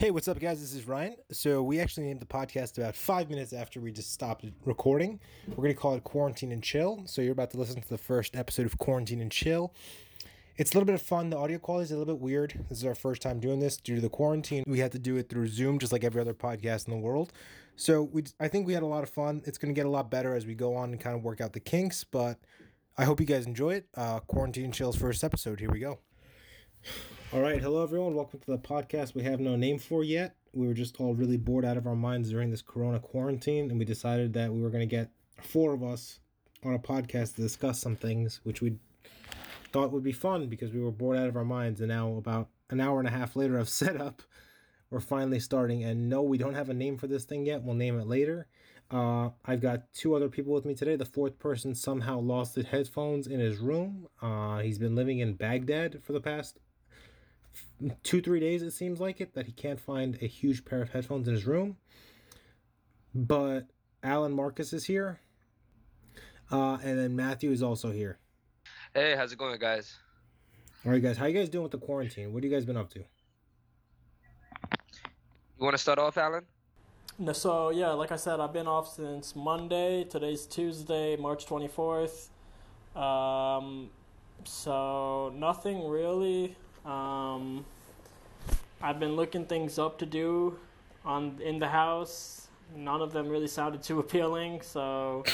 Hey, what's up, guys? This is Ryan. So, we actually named the podcast about five minutes after we just stopped recording. We're going to call it Quarantine and Chill. So, you're about to listen to the first episode of Quarantine and Chill. It's a little bit of fun. The audio quality is a little bit weird. This is our first time doing this due to the quarantine. We had to do it through Zoom, just like every other podcast in the world. So, we, I think we had a lot of fun. It's going to get a lot better as we go on and kind of work out the kinks, but I hope you guys enjoy it. Uh, Quarantine Chill's first episode. Here we go. All right, hello everyone. Welcome to the podcast we have no name for yet. We were just all really bored out of our minds during this corona quarantine, and we decided that we were going to get four of us on a podcast to discuss some things which we thought would be fun because we were bored out of our minds. And now, about an hour and a half later of setup, we're finally starting. And no, we don't have a name for this thing yet. We'll name it later. Uh, I've got two other people with me today. The fourth person somehow lost his headphones in his room. Uh, he's been living in Baghdad for the past two three days it seems like it that he can't find a huge pair of headphones in his room but alan marcus is here uh, and then matthew is also here Hey, how's it going, guys? all right guys how you guys doing with the quarantine what have you guys been up to You want to start off, Alan? No, so yeah, like I said, I've been off since Monday. Today's Tuesday, March twenty fourth. Um, so nothing really. Um, I've been looking things up to do on in the house. None of them really sounded too appealing. So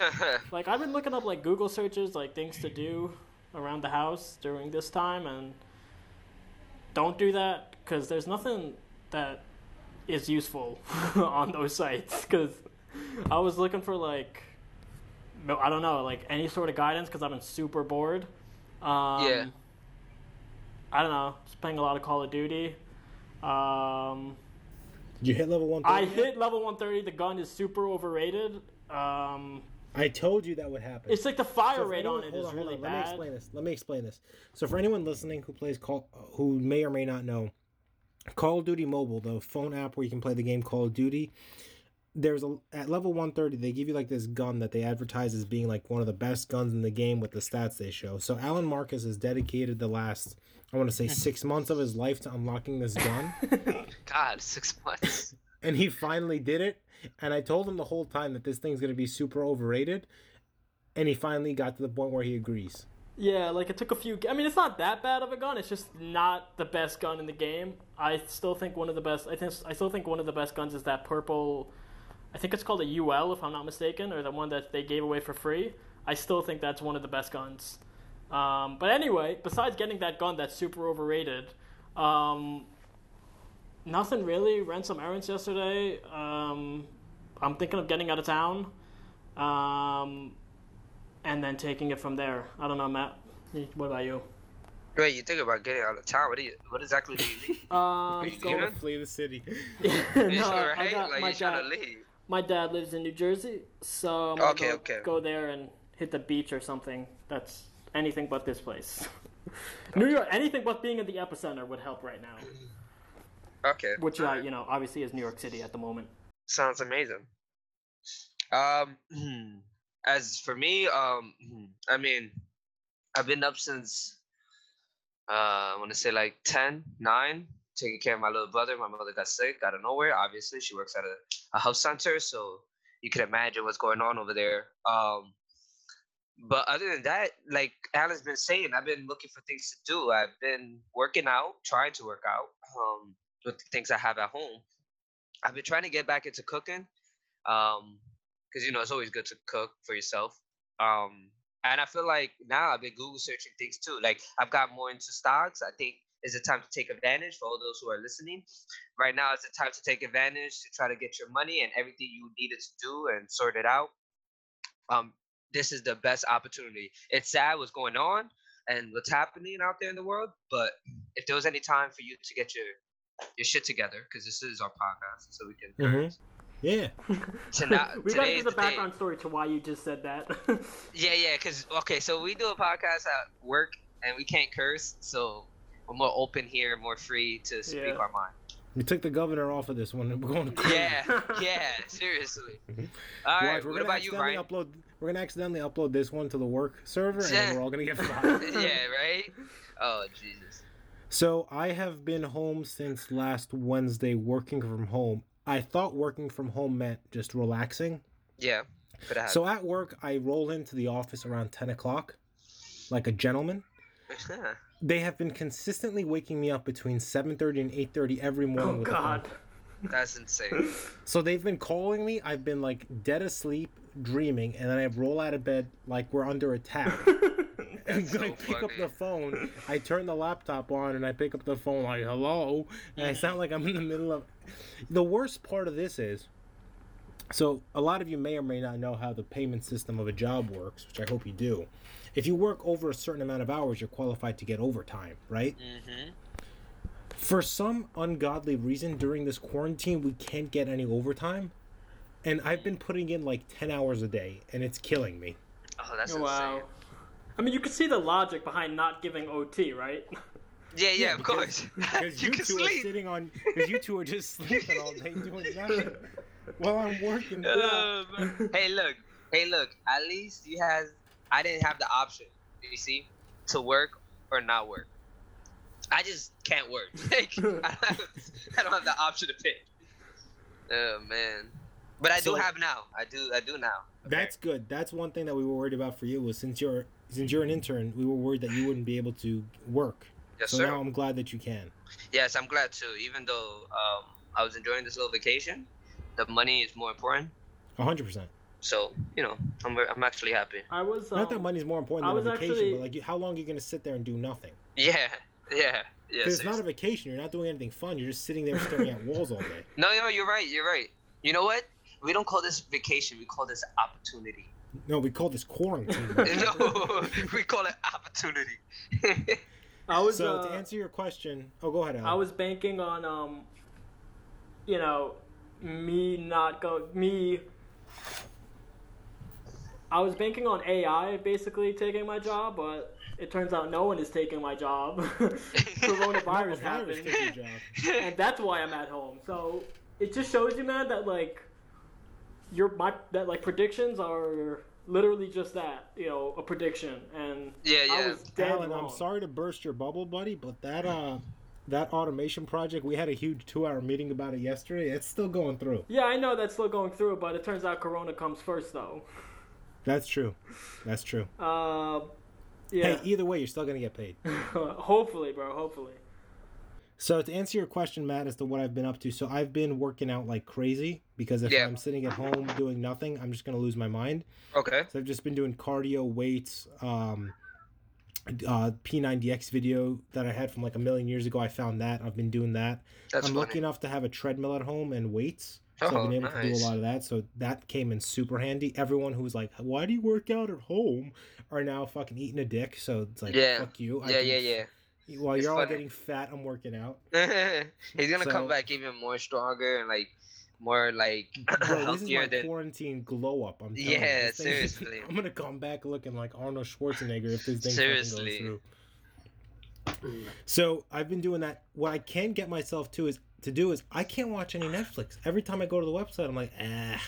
like I've been looking up like Google searches, like things to do around the house during this time, and don't do that because there's nothing that is useful on those sites. Because I was looking for like, no, I don't know, like any sort of guidance because I've been super bored. Um, Yeah. I don't know. Just playing a lot of Call of Duty. Um, did you hit level one I hit level 130. The gun is super overrated. Um, i told you that would happen it's like the fire So rate anyone- on it is hold really Let me explain this. Let me explain this. So for anyone listening who plays Call, who may or may not know, Call of Duty Mobile, the phone app where you can play the game Call of Duty, there's a at level 130 they give you like this gun that they advertise as being like one of the best guns in the game with the stats they show. So Alan Marcus has dedicated the last I want to say hmm. six months of his life to unlocking this gun, God, six months. and he finally did it. And I told him the whole time that this thing's gonna be super overrated, and he finally got to the point where he agrees. Yeah, like it took a few. I mean, it's not that bad of a gun. It's just not the best gun in the game. I still think one of the best. I think I still think one of the best guns is that purple. I think it's called a UL, if I'm not mistaken, or the one that they gave away for free. I still think that's one of the best guns. Um, but anyway, besides getting that gun that's super overrated, um, nothing really. Ran some errands yesterday. Um, I'm thinking of getting out of town. Um, and then taking it from there. I don't know, Matt. What about you? Wait, you think about getting out of town? What do you? What exactly do you mean? Um, He's going to flee the city. no, You I right? got Like my you trying dad. to leave? My dad lives in New Jersey, so I'm gonna Okay, go, okay. go there and hit the beach or something. That's anything but this place. New York, anything but being in the epicenter would help right now, Okay. which uh, alright. you know obviously is New York City at the moment. sounds amazing. Um, as for me, um, I mean, I've been up since uh, I want to say like 10, 9, taking care of my little brother. My mother got sick out of nowhere. Obviously, she works at a, a health center, so you can imagine what's going on over there. Um, but other than that, like Alan's been saying, I've been looking for things to do. I've been working out, trying to work out um, with the things I have at home. I've been trying to get back into cooking, um, because you know it's always good to cook for yourself. Um, and I feel like now I've been Google searching things too. Like I've got more into stocks. I think it's the time to take advantage for all those who are listening. Right now is the time to take advantage to try to get your money and everything you needed to do and sort it out. Um, this is the best opportunity. It's sad what's going on and what's happening out there in the world, but if there was any time for you to get your your shit together, because this is our podcast, so we can. Mhm. Yeah. To now, we gotta today give is the the day. background story to why you just said that. Yeah, yeah, because okay, so we do a podcast at work and we can't curse, so we're more open here, more free to speak Yeah. our mind. We took the governor off of this one. We're going crazy. Yeah, yeah, seriously. All right, Watch, we're what about you, accidentally Ryan? Upload, we're gonna accidentally upload this one to the work server, and then we're all gonna get fired. yeah, right. Oh Jesus. So I have been home since last Wednesday working from home. I thought working from home meant just relaxing. Yeah. Could have. So at work, I roll into the office around 10 o'clock like a gentleman. They have been consistently waking me up between 7.30 and 8.30 every oh, morning. Oh with. God. That's insane. So they've been calling me. I've been like dead asleep, dreaming, and then I roll out of bed like we're under attack. and so I pick up the phone. I turn the laptop on and I pick up the phone like hello, and I sound like I'm in the middle of. The worst part of this is, so a lot of you may or may not know how the payment system of a job works, which I hope you do. If you work over a certain amount of hours, you're qualified to get overtime, right? hmm For some ungodly reason, during this quarantine, we can't get any overtime. And I've been putting in like 10 hours a day, and it's killing me. Oh, that's wow. insane. I mean, you can see the logic behind not giving OT, right? Yeah, yeah, Yeah, of because- course. Because you you, can two are sitting on, because you two are just sleeping all day doing nothing while I'm working. Uh, hey, look. Hey, look. At least you has. I didn't have the option. You see, to work or not work. I just can't work. Like, I, don't have, I don't have the option to pick. Oh man. But I So- do have now. I do. I do now. That's good. That's one thing that we were worried about for you was since you're since you're an intern, we were worried that you wouldn't be able to work. Yes, so sir. now I'm glad that you can. Yes, I'm glad too. Even though um, I was enjoying this little vacation, the money is more important. hundred percent. So you know, I'm I'm actually happy. I was. Um, Not that money's more important than a vacation, actually- but like, how long are you gonna sit there and do nothing? Yeah, yeah, yeah. Because it's not a vacation. You're not doing anything fun. You're just sitting there staring at walls all day. No, no, you're right. You're right. You know what? We don't call this vacation. We call this opportunity. No, we call this quarantine. no, we call it opportunity. I was. so uh, to answer your question, oh, go ahead. Alan. I was banking on um, you know, me not go me. I was banking on AI basically taking my job, but it turns out no one is taking my job. Coronavirus Virus happened, took your job. and that's why I'm at home. So it just shows you, man, that like your my that like predictions are literally just that, you know, a prediction, and yeah, I yeah. was dead Alan, wrong. I'm sorry to burst your bubble, buddy, but that uh, that automation project, we had a huge two-hour meeting about it yesterday. It's still going through. Yeah, I know that's still going through, but it turns out Corona comes first, though. That's true. That's true. Uh, yeah. Hey, either way, you're still gonna get paid. hopefully, bro. Hopefully. So to answer your question, Matt, as to what I've been up to, so I've been working out like crazy because if Yeah. I'm sitting at home doing nothing, I'm just gonna lose my mind. Okay. So I've just been doing cardio, weights, um, uh, P90X video that I had from like a million years ago. I found that. I've been doing that. That's I'm funny. lucky enough to have a treadmill at home and weights. So Oh, I've been able to do a lot of that. So that came in super handy. Everyone who was like, "Why do you work out at home?" are now fucking eating a dick. So it's like, Yeah. fuck you. I Yeah, yeah, yeah. While It's you're all getting fat, I'm working out. He's gonna So- come back even more stronger and like more like Bro, this is healthier my than. quarantine glow up. I'm you. Yeah, thing- seriously. I'm gonna come back looking like Arnold Schwarzenegger if this thing Seriously. goes through. So I've been doing that. What I can get myself to is to do is I can't watch any Netflix. Every time I go to the website, I'm like, ah.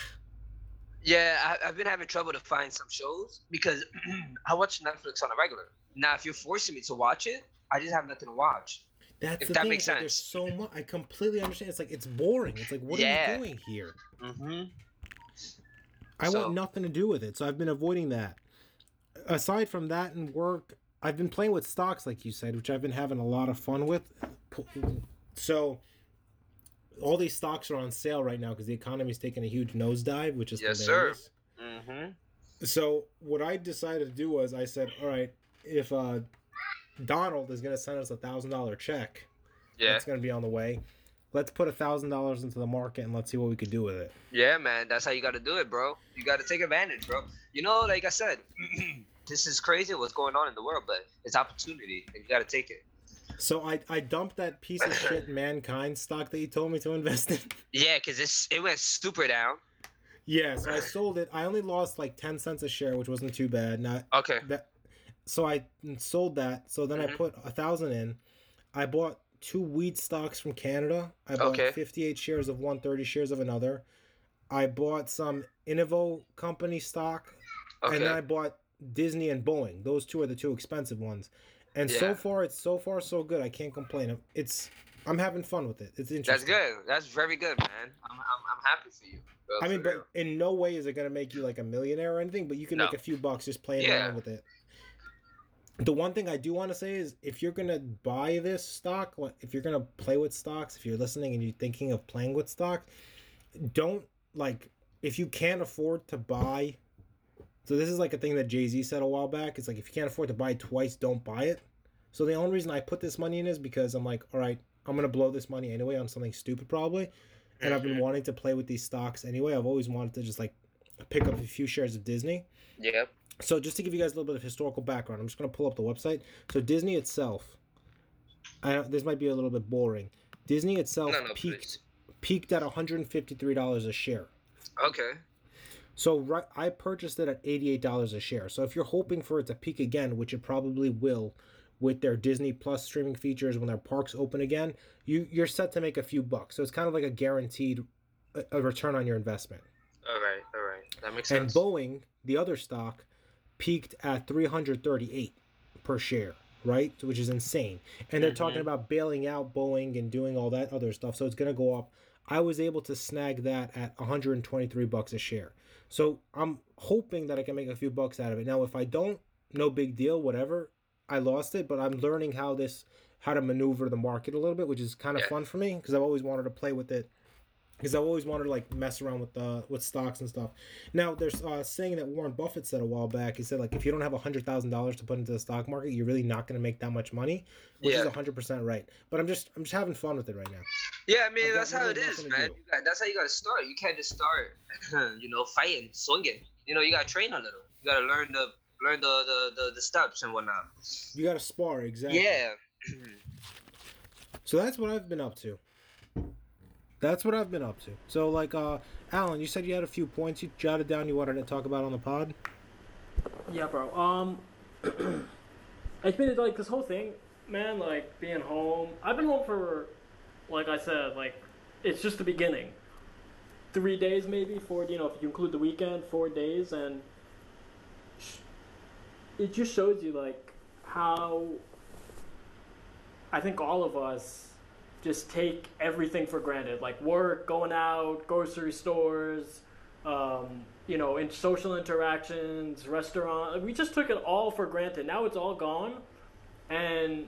Yeah, I've been having trouble to find some shows because I watch Netflix on a regular. Now, if you're forcing me to watch it, I just have nothing to watch. That's If the that thing. makes like there's so much. I completely understand. It's like it's boring. It's like what are you doing here? Mm-hmm. I So- want nothing to do with it. So I've been avoiding that. Aside from that and work, I've been playing with stocks, like you said, which I've been having a lot of fun with. So all these stocks are on sale right now because the economy is taking a huge nosedive, which is Yes, sir. Mm-hmm. So what I decided to do was I said, all right, if uh, Donald is going to send us a thousand dollar check, Yeah. that's going to be on the way. Let's put a thousand dollars into the market and let's see what we could do with it. Yeah, man. That's how you got to do it, bro. You got to take advantage, bro. You know, like I said, this is crazy what's going on in the world, but it's opportunity, and you got to take it. So I I dumped that piece of shit MannKind stock that you told me to invest in. Yeah, cause it's it went super down. yeah, so I sold it. I only lost like ten cents a share, which wasn't too bad. Not Okay. that. So I sold that. So then I Mhm. put a thousand in. I bought two weed stocks from Canada. I bought Okay. 58 shares of one, 30 shares of another. I bought some Innovo company stock, Okay. and then I bought Disney and Boeing. Those two are the two expensive ones. And so far, it's so far so good. I can't complain. It's I'm having fun with it. It's interesting. That's good. That's very good, man. I'm, I'm, I'm happy for you. I mean, real. but in no way is it gonna make you like a millionaire or anything. But you can No. make a few bucks just playing Yeah. around with it. The one thing I do want to say is if you're gonna buy this stock, if you're gonna play with stocks, if you're listening and you're thinking of playing with stock, don't like if you can't afford to buy. So this is like a thing that Jay Z said a while back. It's like if you can't afford to buy twice, don't buy it. So the only reason I put this money in is because I'm like, all right, I'm gonna blow this money anyway on something stupid probably, and I've been Mhm. wanting to play with these stocks anyway. I've always wanted to just like pick up a few shares of Disney. Yep. So just to give you guys a little bit of historical background, I'm just gonna pull up the website. So Disney itself, I this might be a little bit boring. Disney itself No, no, peaked please. peaked at 153 dollars a share. Okay. So right, I purchased it at eighty-eight dollars a share. So if you're hoping for it to peak again, which it probably will, with their Disney Plus streaming features when their parks open again, you you're set to make a few bucks. So it's kind of like a guaranteed a, a return on your investment. All right. All right. That makes And sense. And Boeing, the other stock, peaked at three hundred thirty-eight per share. Right, which is insane, and they're talking Mhm. about bailing out Boeing and doing all that other stuff. So it's gonna go up. I was able to snag that at 123 bucks a share. So I'm hoping that I can make a few bucks out of it. Now, if I don't, no big deal, whatever. I lost it, but I'm learning how this how to maneuver the market a little bit, which is kind of Yeah. fun for me because I've always wanted to play with it. Because I've always wanted to like mess around with uh, with stocks and stuff. Now there's uh, saying that Warren Buffett said a while back. He said like if you don't have a hundred thousand dollars to put into the stock market, you're really not going to make that much money, which Yeah. is hundred percent right. But I'm just I'm just having fun with it right now. Yeah, I mean that's how it is, man. You got, that's how you gotta start. You can't just start, you know, fighting, swinging. You know, you gotta train a little. You gotta learn the learn the the, the, the steps and whatnot. You got to spar exactly. Yeah. So that's what I've been up to. That's what I've been up to. So like uh Alan, you said you had a few points you jotted down you wanted to talk about on the pod. Yeah, bro. Um, it's been like this whole thing, man. Like being home. I've been home for, like I said, like it's just the beginning. Three days, maybe four. You know, if you include the weekend, four days, and it just shows you like how. I think all of us just take everything for granted, like work, going out, grocery stores, um, you know, in social interactions, restaurant. We just took it all for granted. Now it's all gone, and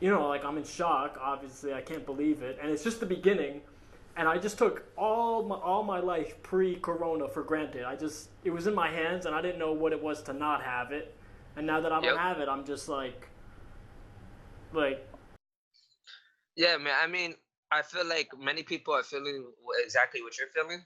you know, like I'm in shock. Obviously, I can't believe it, and it's just the beginning. And I just took all my all my life pre-corona for granted. I just it was in my hands, and I didn't know what it was to not have it. And now that I don't Yep. have it, I'm just like, like Yeah, man. I mean, I feel like many people are feeling exactly what you're feeling.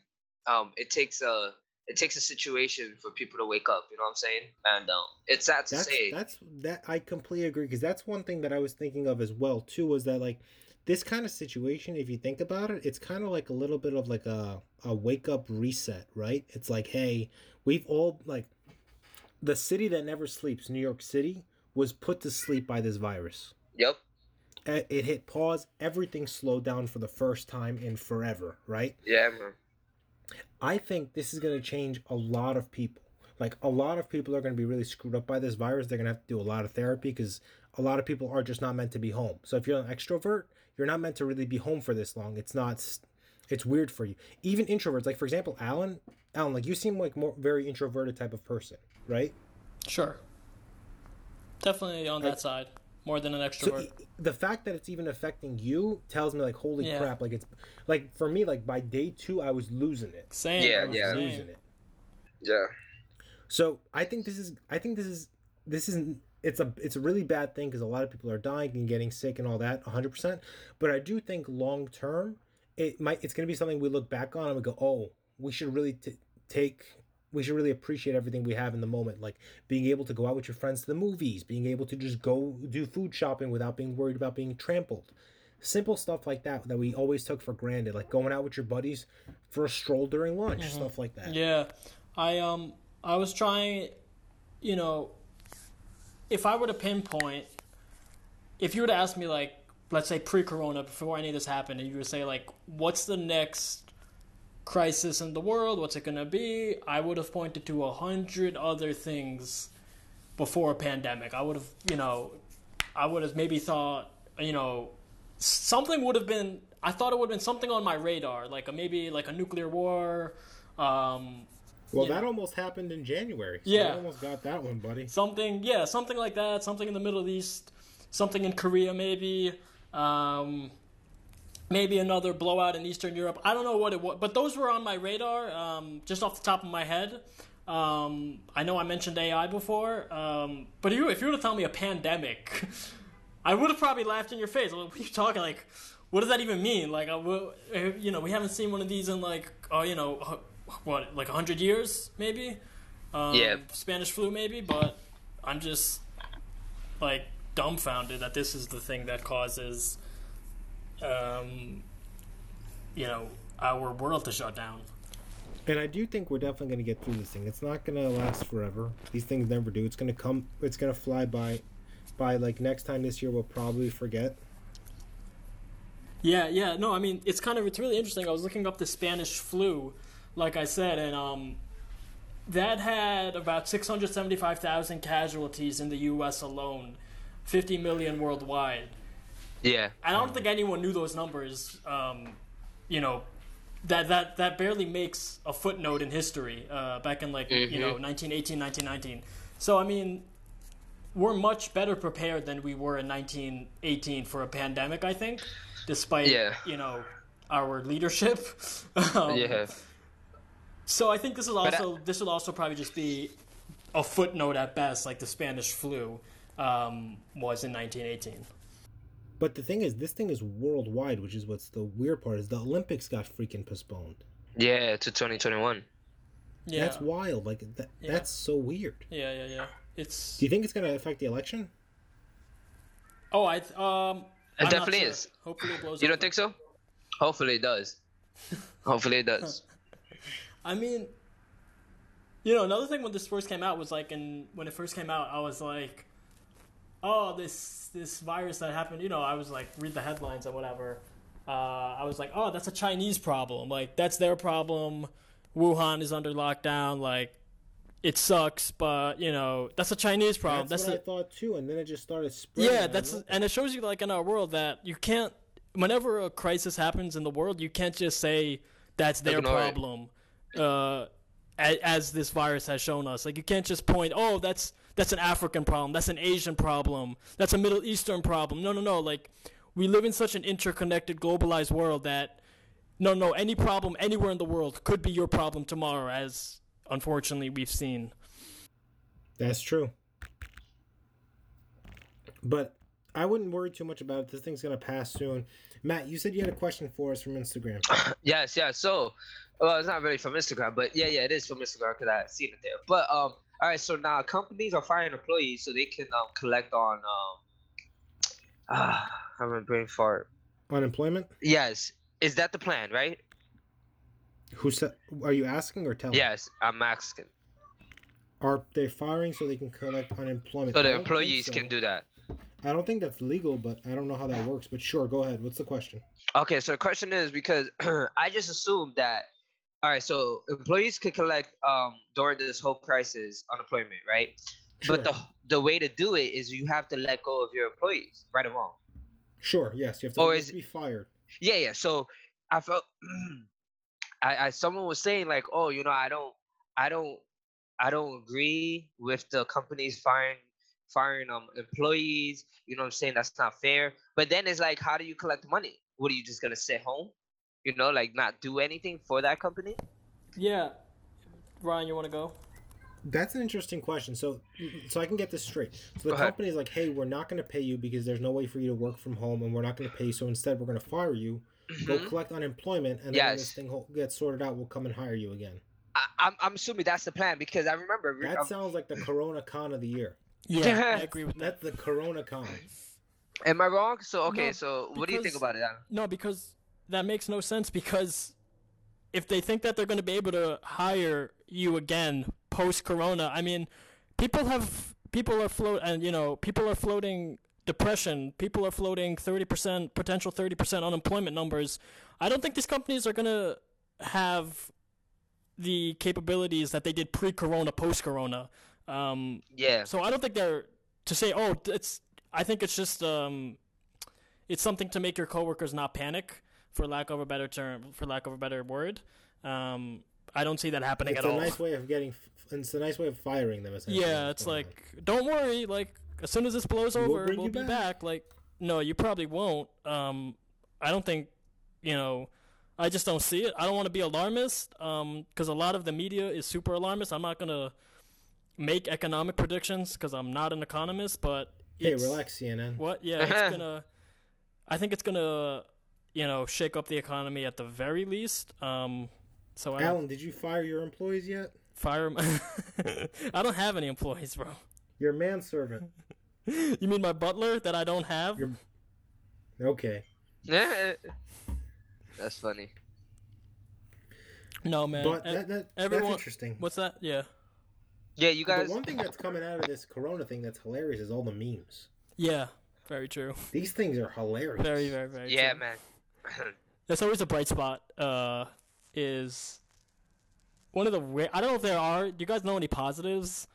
Um, it takes a it takes a situation for people to wake up. You know what I'm saying? And um, it's sad to That's say. that's that I completely agree because that's one thing that I was thinking of as well too was that like this kind of situation if you think about it it's kind of like a little bit of like a a wake up reset right it's like hey we've all like the city that never sleeps New York City was put to sleep by this virus Yep. Uh, it hit pause everything slowed down for the first time in forever right Yeah, man. I think this is going to change a lot of people. Like a lot of people are going to be really screwed up by this virus. They're going to have to do a lot of therapy because a lot of people are just not meant to be home. So if you're an extrovert, you're not meant to really be home for this long. It's not. It's weird for you. Even introverts, like for example, Alan. Alan, like you seem like more very introverted type of person, right? sure, definitely on that side more than an So extrovert. i- the fact that it's even affecting you tells me like, holy Yeah. crap! Like it's like for me, like by day two, I was losing it. Same. Yeah, I was yeah. losing it. Yeah. So I think this is I think this is this is it's a it's a really bad thing because a lot of people are dying and getting sick and all that 100% but I do think long term it might it's going to be something we look back on and we go oh we should really t- take we should really appreciate everything we have in the moment like being able to go out with your friends to the movies being able to just go do food shopping without being worried about being trampled. Simple stuff like that that we always took for granted like going out with your buddies for a stroll during lunch stuff like that. Yeah, I um I was trying, you know, if I were to pinpoint, if you were to ask me like, let's say pre-corona, before any of this happened, and you would say like, what's the next crisis in the world? What's it gonna be? I would have pointed to a hundred other things before a pandemic. I would have, you know, I would have maybe thought, you know, something would have been. I thought it would have been something on my radar, like a, maybe like a nuclear war, um, Well, that almost happened in January. So Yeah. you almost got that one, buddy. something, yeah, something like that, something in the Middle East, something in Korea, maybe, um, maybe another blowout in Eastern Europe. I don't know what it was, but those were on my radar, um, just off the top of my head. Um, I know I mentioned AI before, um, but if you, if you were to tell me a pandemic, I would have probably laughed in your face. Like, what are you talking? Like, what does that even mean? Like, I will, eh, you know, we haven't seen one of these in like, oh, you know, uh, what, like hundred years, maybe. Um, Yeah. Spanish flu, maybe. But I'm just like dumbfounded that this is the thing that causes, um, you know, our world to shut down. And I do think we're definitely going to get through this thing. It's not going to last forever. These things never do. It's going to come. It's going to fly by. By like next time this year, we'll probably forget. Yeah, yeah. No, I mean it's kind of it's really interesting. I was looking up the Spanish flu, like I said, and um, that had about six hundred seventy-five thousand casualties in the U.S. alone, fifty million worldwide. Yeah. I don't think anyone knew those numbers. Um, you know, that that that barely makes a footnote in history. Uh, back in like you know 1918, 1919. So I mean, we're much better prepared than we were in 1918 for a pandemic. I think, despite Yeah. you know our leadership. um, Yeah. So I think this is I- also this will also probably just be a footnote at best, like the Spanish flu um, was in 1918. But the thing is, this thing is worldwide, which is what's the weird part. Is the Olympics got freaking postponed. Yeah. To 2021. Yeah. That's wild. Like that. Yeah. That's so weird. Yeah, yeah, yeah. It's Do you think it's going to affect the election? oh, I um. It I'm definitely sure. is. Hopefully, it blows. You don't think so? Hopefully it does. Hopefully it does. I mean, you know, another thing when this first came out was like, and when it first came out, I was like, oh, this this virus that happened. You know, I was like, read the headlines or whatever. Uh, I was like, oh, that's a Chinese problem. Like, that's their problem. Wuhan is under lockdown. Like, it sucks, but you know, that's a Chinese problem. That's, That's, what a, I thought too, and then it just started spreading. yeah, that's and it shows you like in our world that you can't. Whenever a crisis happens in the world, you can't just say that's their Ignore problem. Uh, as, as this virus has shown us, like you can't just point, oh, that's that's an African problem, that's an Asian problem, that's a Middle Eastern problem. No, no, no. Like we live in such an interconnected, globalized world that no, no, any problem anywhere in the world could be your problem tomorrow, as unfortunately we've seen. That's true. But I wouldn't worry too much about it. This thing's gonna pass soon. Matt, you said you had a question for us from Instagram. Yes, yeah. So, well, it's not really from Instagram, but yeah, yeah, it is from Instagram because I seen it there. But um, all right. So now companies are firing employees so they can um collect on um. Ah, I'm a brain fart. Unemployment? Yes, is that the plan, right? Who said? Are you asking or telling? Yes, I'm asking. Are they firing so they can collect unemployment? So the employees so. can do that. I don't think that's legal, but I don't know how that works. But sure, go ahead. What's the question? Okay, so the question is because I just assumed that. All right, so employees could collect um during this whole crisis unemployment, right? Sure. But the the way to do it is you have to let go of your employees, right or wrong. Sure. Yes, you have to, Or is to be fired. Yeah, yeah. So I felt I, I someone was saying like, oh, you know, I don't I don't I don't agree with the companies firing firing um employees. You know what I'm saying? That's not fair. But then it's like, how do you collect money? What are you just gonna sit home? You know, like not do anything for that company? Yeah, Ryan, you want to go? That's an interesting question. So, so I can get this straight. So the Go company is like, "Hey, we're not going to pay you because there's no way for you to work from home, and we're not going to pay you. So instead, we're going to fire you. Go Mhm. collect unemployment, and then when this thing ho- gets sorted out, we'll come and hire you again." I, I'm I'm assuming that's the plan because I remember That um, sounds like the Corona Con of the year. Yeah, I agree with that. That's the Corona Con. am I wrong? So okay, No, so what do you think about it? Adam? No, because that makes no sense. Because if they think that they're going to be able to hire you again post Corona, I mean, people have people are float and you know people are floating depression. People are floating thirty percent potential thirty percent unemployment numbers. I don't think these companies are going to have the capabilities that they did pre-Corona, post-Corona. Um, Yeah. so I don't think they're to say, oh, it's I think it's just um, it's something to make your coworkers not panic, for lack of a better term, for lack of a better word. Um, I don't see that happening It's at all. It's a nice way of getting. It's a nice way of firing them. essentially, yeah, it's this point. like, don't worry. Like, as soon as this blows We'll over, we'll be back. back. Like, no, you probably won't. Um, I don't think, you know, I just don't see it. I don't want to be alarmist. Um, because a lot of the media is super alarmist. I'm not gonna make economic predictions because I'm not an economist. But Hey, relax, CNN. What? Yeah, it's gonna. I think it's gonna, you know, shake up the economy at the very least. Um, so I Alan, did you fire your employees yet? fire. I don't have any employees, bro. Your manservant. You mean my butler that I don't have? Your- Okay. That's funny. No, man. But that, that, everyone- that's interesting. What's that? Yeah. Yeah, you The guys. one thing that's coming out of this corona thing that's hilarious is all the memes. Yeah. Very true. These things are hilarious. Very, very, very. Yeah, true. man. That's always a bright spot. Uh, is one of the ra- I don't know if there are. Do you guys know any positives?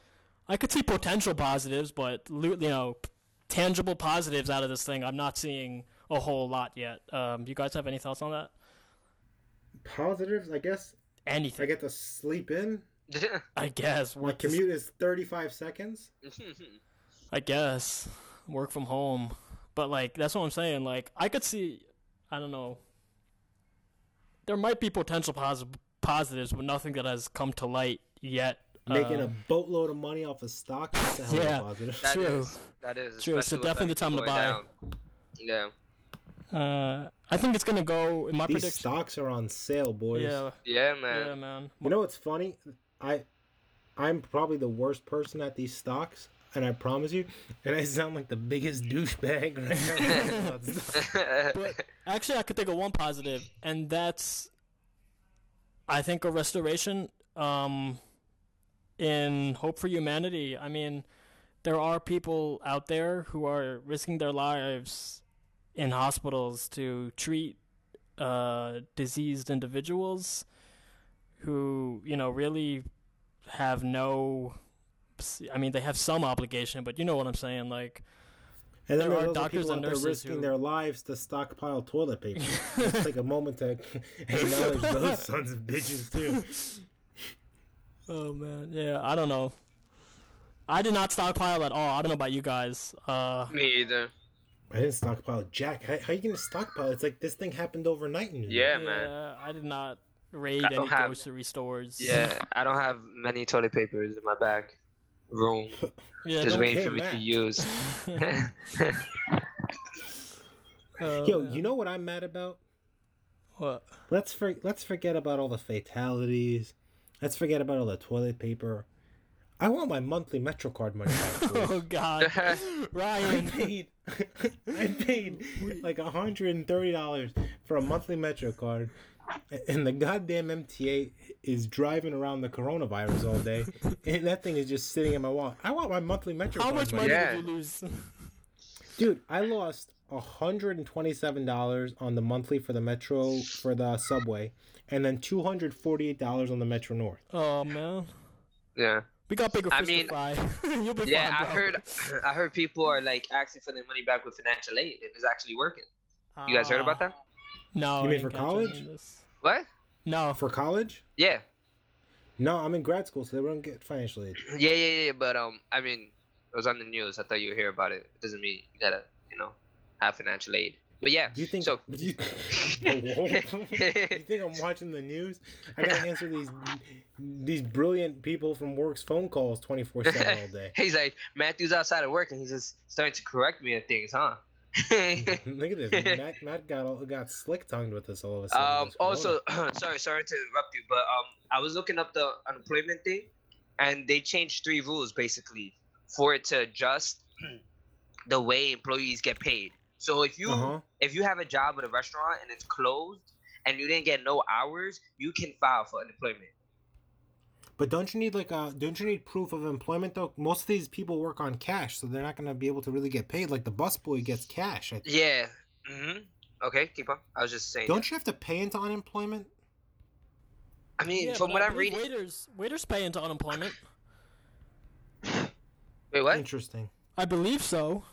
I could see potential positives, but you know, p- tangible positives out of this thing, I'm not seeing a whole lot yet. Um, you guys have any thoughts on that? Positives, I guess. Anything. I get to sleep in. I guess. My Work this- commute is 35 seconds. I guess work from home, but like that's what I'm saying. Like I could see, I don't know. There might be potential posi- positives, but nothing that has come to light yet. Making Uh, a boatload of money off of stock. That's a hell Yeah. of a positive. That True. is- That is. True, so definitely the time to buy. down. Yeah. Uh, I think it's gonna go in my These prediction. stocks are on sale, boys. Yeah, Yeah, man. yeah, man. You know what's funny? I, I'm probably the worst person at these stocks, and I promise you, and I sound like the biggest douchebag. right now. But actually, I could think of one positive, and that's, I think, a restoration. Um, in Hope for Humanity. I mean, there are people out there who are risking their lives in hospitals to treat uh, diseased individuals who, you know, really have no. I mean, they have some obligation, but you know what I'm saying. Like, And then There there's are also doctors people and out there nurses risking who- their lives to stockpile toilet paper. Let's take a moment to acknowledge those sons of bitches too. Oh man, yeah, I don't know. I did not stockpile at all. I don't know about you guys. Uh, Me either. I didn't stockpile Jack. How, how you gonna stockpile? It's like this thing happened overnight in New York. Yeah, yeah, man. I did not raid I any have- grocery stores. Yeah, I don't have many toilet papers in my back room. yeah. Just waiting for me to use. uh, Yo, you know what I'm mad about? what? Let's for, let's forget about all the fatalities. Let's forget about all the toilet paper. I want my monthly MetroCard money back. Oh God, Ryan! I Ryan. paid I paid like hundred and thirty dollars for a monthly Metro card, and the goddamn MTA is driving around the coronavirus all day, and that thing is just sitting in my wallet. I want my monthly Metro How much money Yeah. did you lose? dude. I lost hundred and twenty-seven dollars on the monthly for the Metro for the subway, and then two hundred forty-eight dollars on the Metro North. oh man, yeah. we got bigger I mean, to fry. You'll be Yeah, I fine, bro. heard I heard people are like asking for their money back with financial aid and it's actually working. You guys heard about that? Ah. No. You mean for college? What? No. For college? Yeah. No, I'm in grad school, so they won't get financial aid. Yeah, yeah, yeah, but um I mean it was on the news. I thought you would hear about it. It doesn't mean you gotta, you know, have financial aid. But yeah. Do you think? so do you, you think I'm watching the news? I gotta answer these these brilliant people from work's phone calls 24 seven all day. He's like, Matthew's outside of work and he's just starting to correct me on things, huh? Look at this. Matt, Matt got all, got slick tongued with this all of a sudden. um also sorry, sorry to interrupt you, but um I was looking up the unemployment thing and they changed three rules basically for it to adjust the way employees get paid. So if you Uh-huh. if you have a job at a restaurant and it's closed and you didn't get no hours, you can file for unemployment. But don't you need like a don't you need proof of employment though? Most of these people work on cash, so they're not gonna be able to really get paid. Like the busboy gets cash. I, Yeah. hmm Okay, keep on. I was just saying. don't you have to pay into unemployment? I mean, Yeah, from what I I'm reading. waiters waiters pay into unemployment. Wait, what? Interesting. I believe so.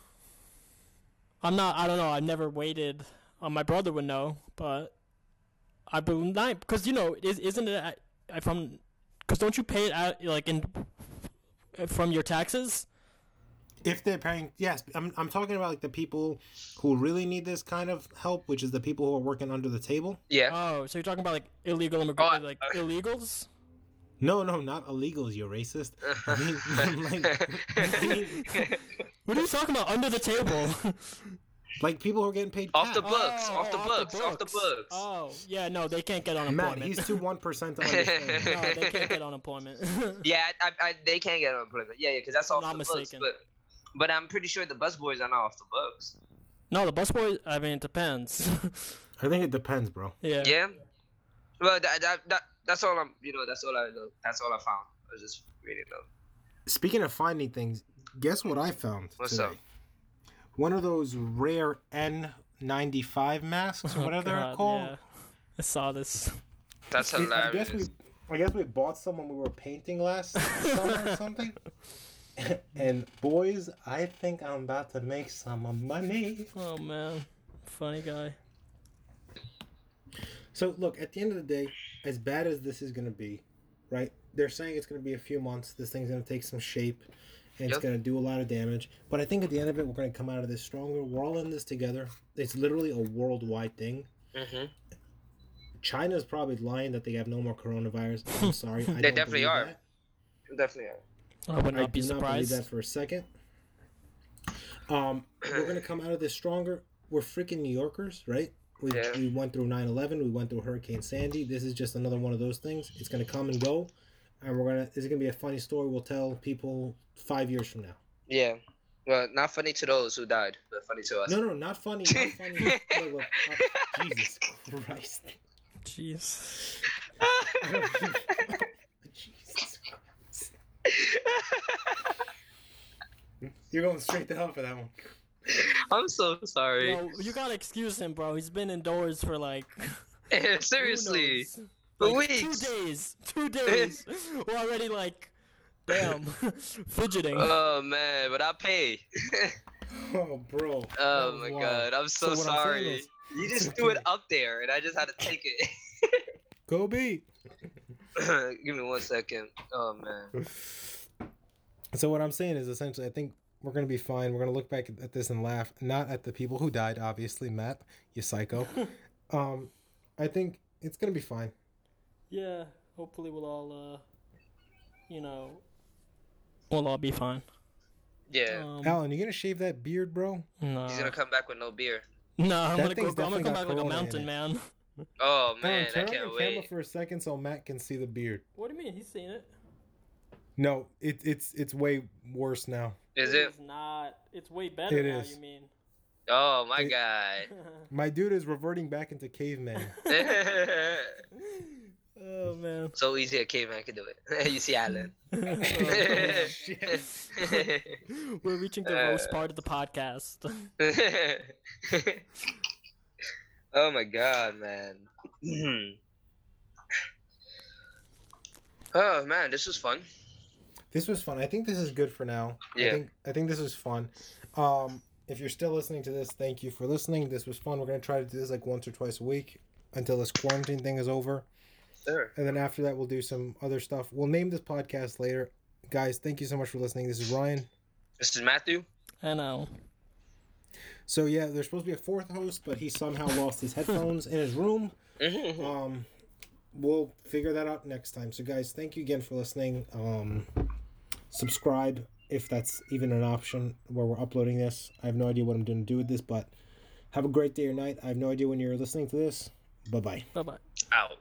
I'm not. I don't know. I've never waited. Uh, my brother would know, but I believe not because you know is isn't it at- uh, from because don't you pay it out like in from your taxes? If they're paying, yes, I'm, I'm talking about like the people who really need this kind of help, which is the people who are working under the table. Yeah. Oh, so you're talking about like illegal Oh, immigrants, I- like illegals? No, no, not illegals, You're racist. I mean, like, What are you talking about under the table? like people who are getting paid Off the cash. books, off the oh, books, off the books. Oh, yeah, no, they can't get Matt, unemployment. he's too one percent to understand. no, they can't get unemployment. yeah, I, I, they can't get unemployment. Yeah, yeah, because that's off Not the mistaken. books. But, but I'm pretty sure the busboys are not off the books. no, the busboy. I mean, it depends. I think it depends, bro. yeah. Yeah. Well, that, that, that that's all I'm. You know, that's all I know. That's all I found. I was just reading them. Speaking of finding things, guess what I found? What's today? up? One of those rare N95 masks, or Oh, whatever they're called. Yeah. I saw this. That's I hilarious. guess we, I guess we bought some when we were painting last summer or something. and boys, I think I'm about to make some money. Oh man, funny guy. So look, at the end of the day, as bad as this is gonna be, right? They're saying it's gonna be a few months. This thing's gonna take some shape, and it's Yep. gonna do a lot of damage. But I think at the end of it, we're gonna come out of this stronger. We're all in this together. It's literally a worldwide thing. hmm China's probably lying that they have no more coronavirus. I'm sorry. I They don't definitely believe are. that. Definitely. Are. I would I not be do not believe that for a second. Um, we're gonna come out of this stronger. We're freaking New Yorkers, right? We, Yeah. we went through 9-11, we went through Hurricane Sandy. This is just another one of those things. It's gonna come and go, and we're gonna. This is gonna be a funny story. We'll tell people five years from now. Yeah. Well, not funny to those who died, but funny to us. No, no, not funny. Not funny. look, look, uh, Jesus Christ. Jeez. Jesus Christ. You're going straight to hell for that one. I'm so sorry. Yo, you gotta excuse him, bro. He's been indoors for like who Seriously. Knows? For Like, weeks. Two days. Two days. We're already like, damn, fidgeting. Oh man, but I pay. Oh, bro. That oh my wild. god, I'm so, So what I'm sorry. is- you just threw it up there, and I just had to take it. Kobe. Give me one second. Oh man. So what I'm saying is essentially, I think we're gonna be fine. We're gonna look back at this and laugh, not at the people who died, obviously, Matt, you psycho. um, I think it's gonna be fine. Yeah. Hopefully we'll all, uh, you know, we'll all be fine. Yeah. Um, Alan, you gonna shave that beard, bro? no. He's gonna come back with no beard. No, I'm That gonna go. I'm gonna come back like a mountain man. Oh man, I turn on can't your camera wait. for a second so Matt can see the beard. What do you mean? He's seen it. No, it, it's it's way worse now. Is it? It's not. It's way better It now. is. You mean? Oh my It- god. My dude is reverting back into caveman. oh man. so easy a caveman can do it. you see Alan. Oh, shit. We're reaching the Uh, roast part of the podcast. oh my god, man. oh man, this was fun. This was fun. I think this is good for now. I Yeah. think I think this is fun. Um, if you're still listening to this, thank you for listening. This was fun. We're gonna try to do this like once or twice a week until this quarantine thing is over, Sure. and then after that we'll do some other stuff. We'll name this podcast later. Guys, thank you so much for listening. This is Ryan. This is Matthew. I know. So yeah, there's supposed to be a fourth host, but he somehow lost his headphones in his room. Um, we'll figure that out next time. So guys, thank you again for listening. Um, subscribe if that's even an option where we're uploading this. I have no idea what I'm going to do with this, but have a great day or night. I have no idea when you're listening to this. Bye bye. Bye bye. Out.